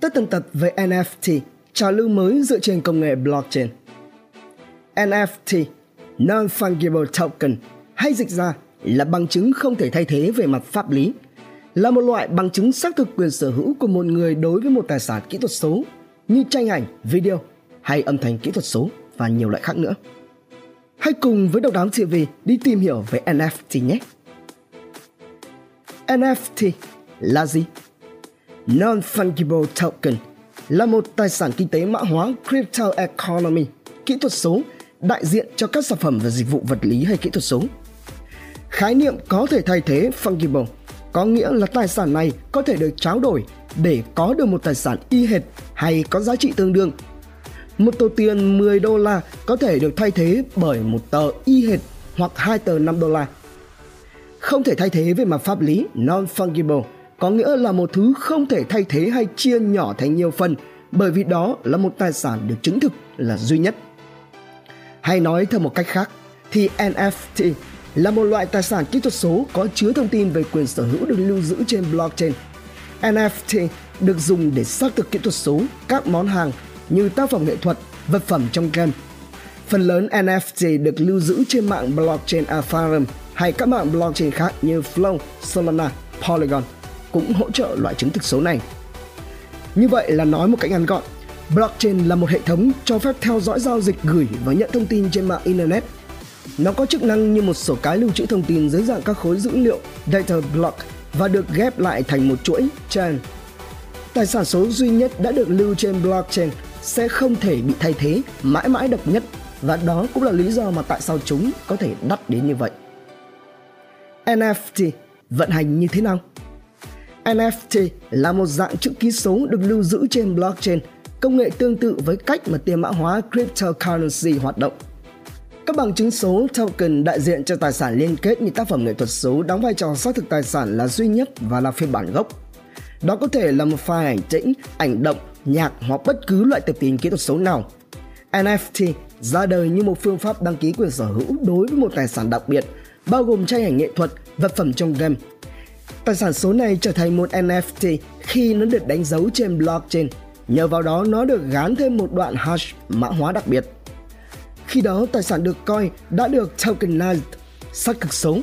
tất tần tật về NFT, trào lưu mới dựa trên công nghệ blockchain. NFT, Non-Fungible Token, hay dịch ra là bằng chứng không thể thay thế về mặt pháp lý, là một loại bằng chứng xác thực quyền sở hữu của một người đối với một tài sản kỹ thuật số như tranh ảnh, video hay âm thanh kỹ thuật số và nhiều loại khác nữa. Hãy cùng với Độc Đáo TV đi tìm hiểu về NFT nhé! NFT là gì? Non-Fungible Token là một tài sản kinh tế mã hóa crypto economy, kỹ thuật số, đại diện cho các sản phẩm và dịch vụ vật lý hay kỹ thuật số. Khái niệm có thể thay thế fungible có nghĩa là tài sản này có thể được tráo đổi để có được một tài sản y hệt hay có giá trị tương đương. Một tờ tiền 10 đô la có thể được thay thế bởi một tờ y hệt hoặc hai tờ 5 đô la. Không thể thay thế về mặt pháp lý non-fungible có nghĩa là một thứ không thể thay thế hay chia nhỏ thành nhiều phần bởi vì đó là một tài sản được chứng thực là duy nhất. Hay nói theo một cách khác thì NFT là một loại tài sản kỹ thuật số có chứa thông tin về quyền sở hữu được lưu giữ trên blockchain. NFT được dùng để xác thực kỹ thuật số các món hàng như tác phẩm nghệ thuật, vật phẩm trong game. Phần lớn NFT được lưu giữ trên mạng blockchain Ethereum hay các mạng blockchain khác như Flow, Solana, Polygon cũng hỗ trợ loại chứng thực số này. Như vậy là nói một cách ngắn gọn, blockchain là một hệ thống cho phép theo dõi giao dịch gửi và nhận thông tin trên mạng internet nó có chức năng như một sổ cái lưu trữ thông tin dưới dạng các khối dữ liệu data block và được ghép lại thành một chuỗi chain. Tài sản số duy nhất đã được lưu trên blockchain sẽ không thể bị thay thế, mãi mãi độc nhất và đó cũng là lý do mà tại sao chúng có thể đắt đến như vậy. NFT vận hành như thế nào? NFT là một dạng chữ ký số được lưu giữ trên blockchain, công nghệ tương tự với cách mà tiền mã hóa cryptocurrency hoạt động. Các bằng chứng số token đại diện cho tài sản liên kết như tác phẩm nghệ thuật số đóng vai trò xác thực tài sản là duy nhất và là phiên bản gốc. Đó có thể là một file ảnh tĩnh, ảnh động, nhạc hoặc bất cứ loại tập tin kỹ thuật số nào. NFT ra đời như một phương pháp đăng ký quyền sở hữu đối với một tài sản đặc biệt, bao gồm tranh ảnh nghệ thuật, vật phẩm trong game. Tài sản số này trở thành một NFT khi nó được đánh dấu trên blockchain. Nhờ vào đó nó được gán thêm một đoạn hash mã hóa đặc biệt. Khi đó tài sản được coi đã được tokenized, xác thực sống.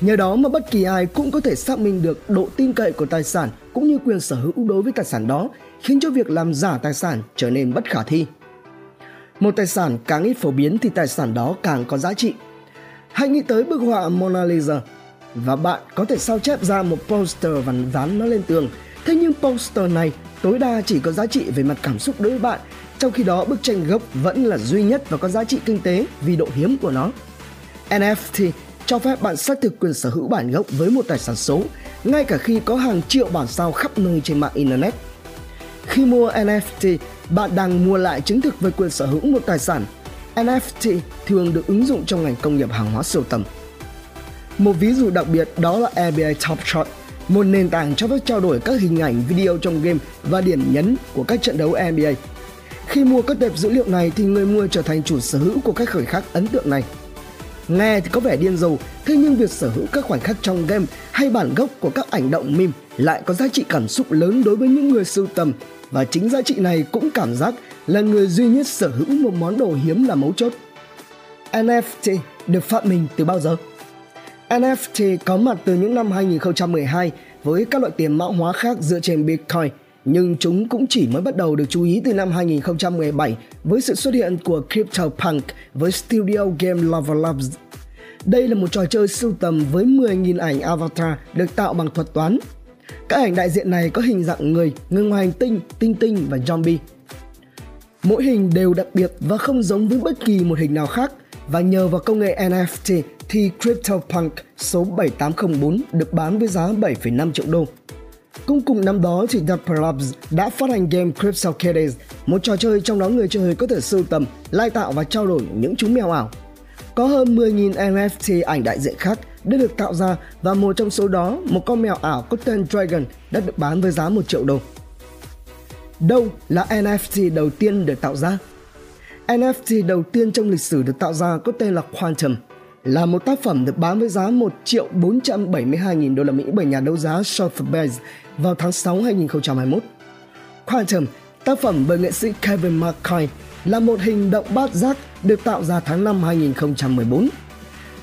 Nhờ đó mà bất kỳ ai cũng có thể xác minh được độ tin cậy của tài sản cũng như quyền sở hữu đối với tài sản đó, khiến cho việc làm giả tài sản trở nên bất khả thi. Một tài sản càng ít phổ biến thì tài sản đó càng có giá trị. Hãy nghĩ tới bức họa Mona Lisa và bạn có thể sao chép ra một poster và dán nó lên tường. Thế nhưng poster này tối đa chỉ có giá trị về mặt cảm xúc đối với bạn trong khi đó bức tranh gốc vẫn là duy nhất và có giá trị kinh tế vì độ hiếm của nó. NFT cho phép bạn xác thực quyền sở hữu bản gốc với một tài sản số, ngay cả khi có hàng triệu bản sao khắp nơi trên mạng Internet. Khi mua NFT, bạn đang mua lại chứng thực về quyền sở hữu một tài sản. NFT thường được ứng dụng trong ngành công nghiệp hàng hóa sưu tầm. Một ví dụ đặc biệt đó là NBA Top Shot, một nền tảng cho phép trao đổi các hình ảnh, video trong game và điểm nhấn của các trận đấu NBA khi mua các tệp dữ liệu này thì người mua trở thành chủ sở hữu của các khoảnh khắc ấn tượng này. Nghe thì có vẻ điên rồ, thế nhưng việc sở hữu các khoảnh khắc trong game hay bản gốc của các ảnh động meme lại có giá trị cảm xúc lớn đối với những người sưu tầm và chính giá trị này cũng cảm giác là người duy nhất sở hữu một món đồ hiếm là mấu chốt. NFT được phát minh từ bao giờ? NFT có mặt từ những năm 2012 với các loại tiền mã hóa khác dựa trên Bitcoin – nhưng chúng cũng chỉ mới bắt đầu được chú ý từ năm 2017 với sự xuất hiện của CryptoPunk với studio game Lava Labs. Đây là một trò chơi sưu tầm với 10.000 ảnh avatar được tạo bằng thuật toán. Các ảnh đại diện này có hình dạng người, người ngoài hành tinh, tinh tinh và zombie. Mỗi hình đều đặc biệt và không giống với bất kỳ một hình nào khác và nhờ vào công nghệ NFT thì CryptoPunk số 7804 được bán với giá 7,5 triệu đô. Cũng cùng năm đó thì Dapper Labs đã phát hành game CryptoKitties, một trò chơi trong đó người chơi có thể sưu tầm, lai tạo và trao đổi những chú mèo ảo. Có hơn 10.000 NFT ảnh đại diện khác đã được tạo ra và một trong số đó, một con mèo ảo có tên Dragon đã được bán với giá 1 triệu đô. Đâu là NFT đầu tiên được tạo ra? NFT đầu tiên trong lịch sử được tạo ra có tên là Quantum – là một tác phẩm được bán với giá 1 triệu 472 nghìn đô la Mỹ bởi nhà đấu giá Sotheby's vào tháng 6 2021. Quantum, tác phẩm bởi nghệ sĩ Kevin McKay, là một hình động bát giác được tạo ra tháng 5 2014.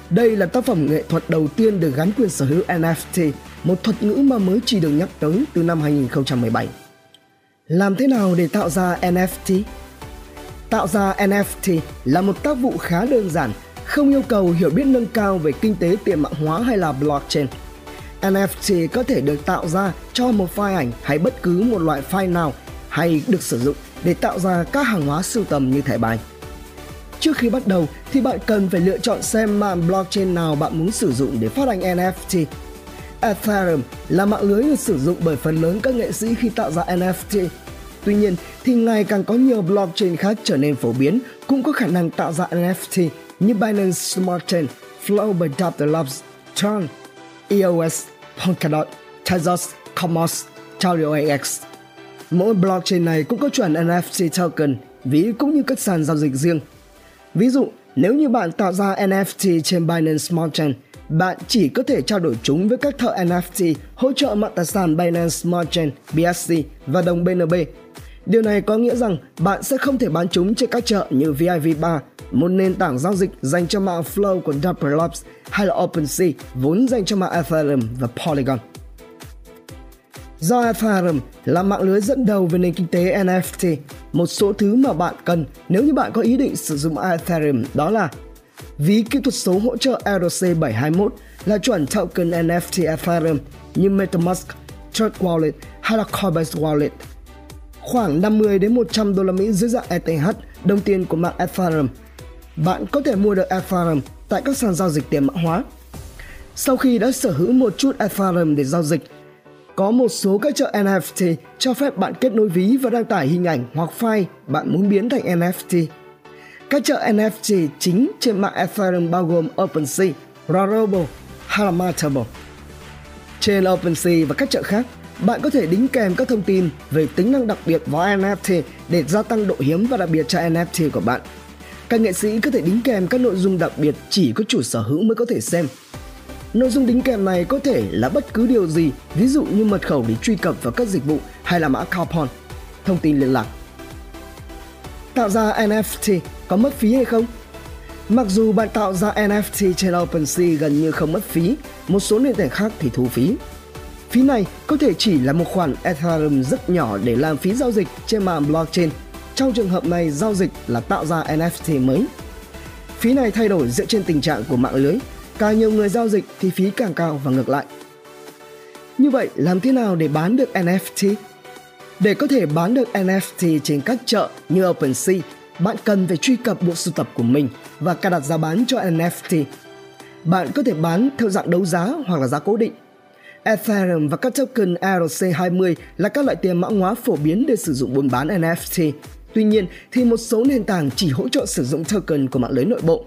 Đây là tác phẩm nghệ thuật đầu tiên được gắn quyền sở hữu NFT, một thuật ngữ mà mới chỉ được nhắc tới từ năm 2017. Làm thế nào để tạo ra NFT? Tạo ra NFT là một tác vụ khá đơn giản, không yêu cầu hiểu biết nâng cao về kinh tế tiền mã hóa hay là blockchain. NFT có thể được tạo ra cho một file ảnh hay bất cứ một loại file nào hay được sử dụng để tạo ra các hàng hóa sưu tầm như thẻ bài. Trước khi bắt đầu thì bạn cần phải lựa chọn xem mạng blockchain nào bạn muốn sử dụng để phát hành NFT. Ethereum là mạng lưới được sử dụng bởi phần lớn các nghệ sĩ khi tạo ra NFT. Tuy nhiên thì ngày càng có nhiều blockchain khác trở nên phổ biến, cũng có khả năng tạo ra NFT như Binance Smart Chain, Flow by Dapper Labs, Tron, EOS, Polkadot, Tezos, Cosmos, Taurio AX. Mỗi blockchain này cũng có chuẩn NFT token, ví cũng như các sàn giao dịch riêng. Ví dụ, nếu như bạn tạo ra NFT trên Binance Smart Chain, bạn chỉ có thể trao đổi chúng với các thợ NFT hỗ trợ mạng tài sản Binance Smart Chain, BSC và đồng BNB. Điều này có nghĩa rằng bạn sẽ không thể bán chúng trên các chợ như VIV3, một nền tảng giao dịch dành cho mạng Flow của Dapper Labs hay là OpenSea vốn dành cho mạng Ethereum và Polygon. Do Ethereum là mạng lưới dẫn đầu về nền kinh tế NFT, một số thứ mà bạn cần nếu như bạn có ý định sử dụng Ethereum đó là ví kỹ thuật số hỗ trợ ERC721 là chuẩn token NFT Ethereum như MetaMask, Trust Wallet hay là Coinbase Wallet. Khoảng 50 đến 100 đô la Mỹ dưới dạng ETH, đồng tiền của mạng Ethereum. Bạn có thể mua được Ethereum tại các sàn giao dịch tiền mã hóa. Sau khi đã sở hữu một chút Ethereum để giao dịch, có một số các chợ NFT cho phép bạn kết nối ví và đăng tải hình ảnh hoặc file bạn muốn biến thành NFT. Các chợ NFT chính trên mạng Ethereum bao gồm OpenSea, Rarible hay. Trên OpenSea và các chợ khác, bạn có thể đính kèm các thông tin về tính năng đặc biệt vào NFT để gia tăng độ hiếm và đặc biệt cho NFT của bạn. Các nghệ sĩ có thể đính kèm các nội dung đặc biệt chỉ có chủ sở hữu mới có thể xem Nội dung đính kèm này có thể là bất cứ điều gì, ví dụ như mật khẩu để truy cập vào các dịch vụ hay là mã coupon, thông tin liên lạc. Tạo ra NFT có mất phí hay không? Mặc dù bạn tạo ra NFT trên OpenSea gần như không mất phí, một số nền tảng khác thì thu phí. Phí này có thể chỉ là một khoản Ethereum rất nhỏ để làm phí giao dịch trên mạng blockchain. Trong trường hợp này, giao dịch là tạo ra NFT mới. Phí này thay đổi dựa trên tình trạng của mạng lưới càng nhiều người giao dịch thì phí càng cao và ngược lại. Như vậy, làm thế nào để bán được NFT? Để có thể bán được NFT trên các chợ như OpenSea, bạn cần phải truy cập bộ sưu tập của mình và cài đặt giá bán cho NFT. Bạn có thể bán theo dạng đấu giá hoặc là giá cố định. Ethereum và các token ERC20 là các loại tiền mã hóa phổ biến để sử dụng buôn bán NFT. Tuy nhiên thì một số nền tảng chỉ hỗ trợ sử dụng token của mạng lưới nội bộ.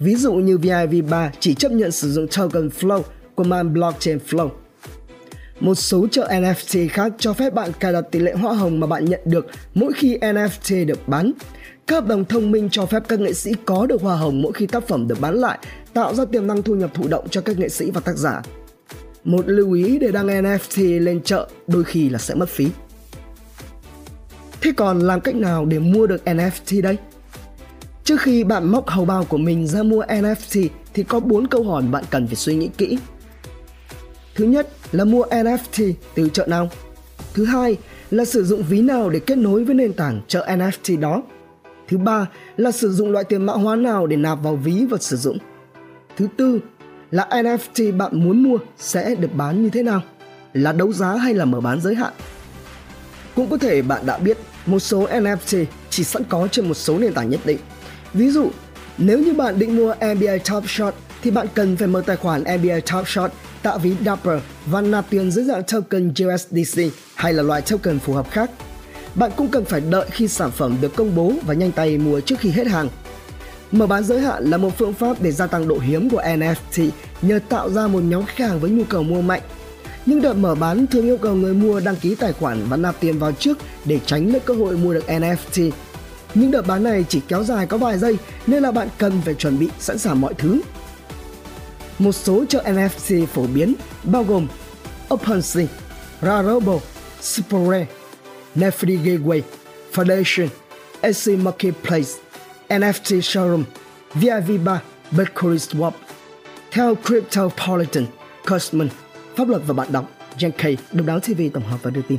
Ví dụ như VIV3 chỉ chấp nhận sử dụng token Flow của mạng blockchain Flow. Một số chợ NFT khác cho phép bạn cài đặt tỷ lệ hoa hồng mà bạn nhận được mỗi khi NFT được bán. Các hợp đồng thông minh cho phép các nghệ sĩ có được hoa hồng mỗi khi tác phẩm được bán lại, tạo ra tiềm năng thu nhập thụ động cho các nghệ sĩ và tác giả. Một lưu ý để đăng NFT lên chợ đôi khi là sẽ mất phí. Thế còn làm cách nào để mua được NFT đây? Trước khi bạn móc hầu bao của mình ra mua NFT thì có 4 câu hỏi bạn cần phải suy nghĩ kỹ. Thứ nhất là mua NFT từ chợ nào. Thứ hai là sử dụng ví nào để kết nối với nền tảng chợ NFT đó. Thứ ba là sử dụng loại tiền mã hóa nào để nạp vào ví và sử dụng. Thứ tư là NFT bạn muốn mua sẽ được bán như thế nào? Là đấu giá hay là mở bán giới hạn? Cũng có thể bạn đã biết một số NFT chỉ sẵn có trên một số nền tảng nhất định Ví dụ, nếu như bạn định mua NBA Top Shot thì bạn cần phải mở tài khoản NBA Top Shot, tạo ví Dapper và nạp tiền dưới dạng token USDC hay là loại token phù hợp khác. Bạn cũng cần phải đợi khi sản phẩm được công bố và nhanh tay mua trước khi hết hàng. Mở bán giới hạn là một phương pháp để gia tăng độ hiếm của NFT nhờ tạo ra một nhóm khách hàng với nhu cầu mua mạnh. Những đợt mở bán thường yêu cầu người mua đăng ký tài khoản và nạp tiền vào trước để tránh mất cơ hội mua được NFT những đợt bán này chỉ kéo dài có vài giây nên là bạn cần phải chuẩn bị sẵn sàng mọi thứ. Một số chợ NFT phổ biến bao gồm OpenSea, Rarible, Superrare. Nefri Gateway, Foundation, SC Marketplace, NFT Showroom, VIV3, Bitcoin Swap. Theo Cryptopolitan, Cosman, Pháp luật và bạn đọc, Jen K, Độc đáo TV tổng hợp và đưa tin.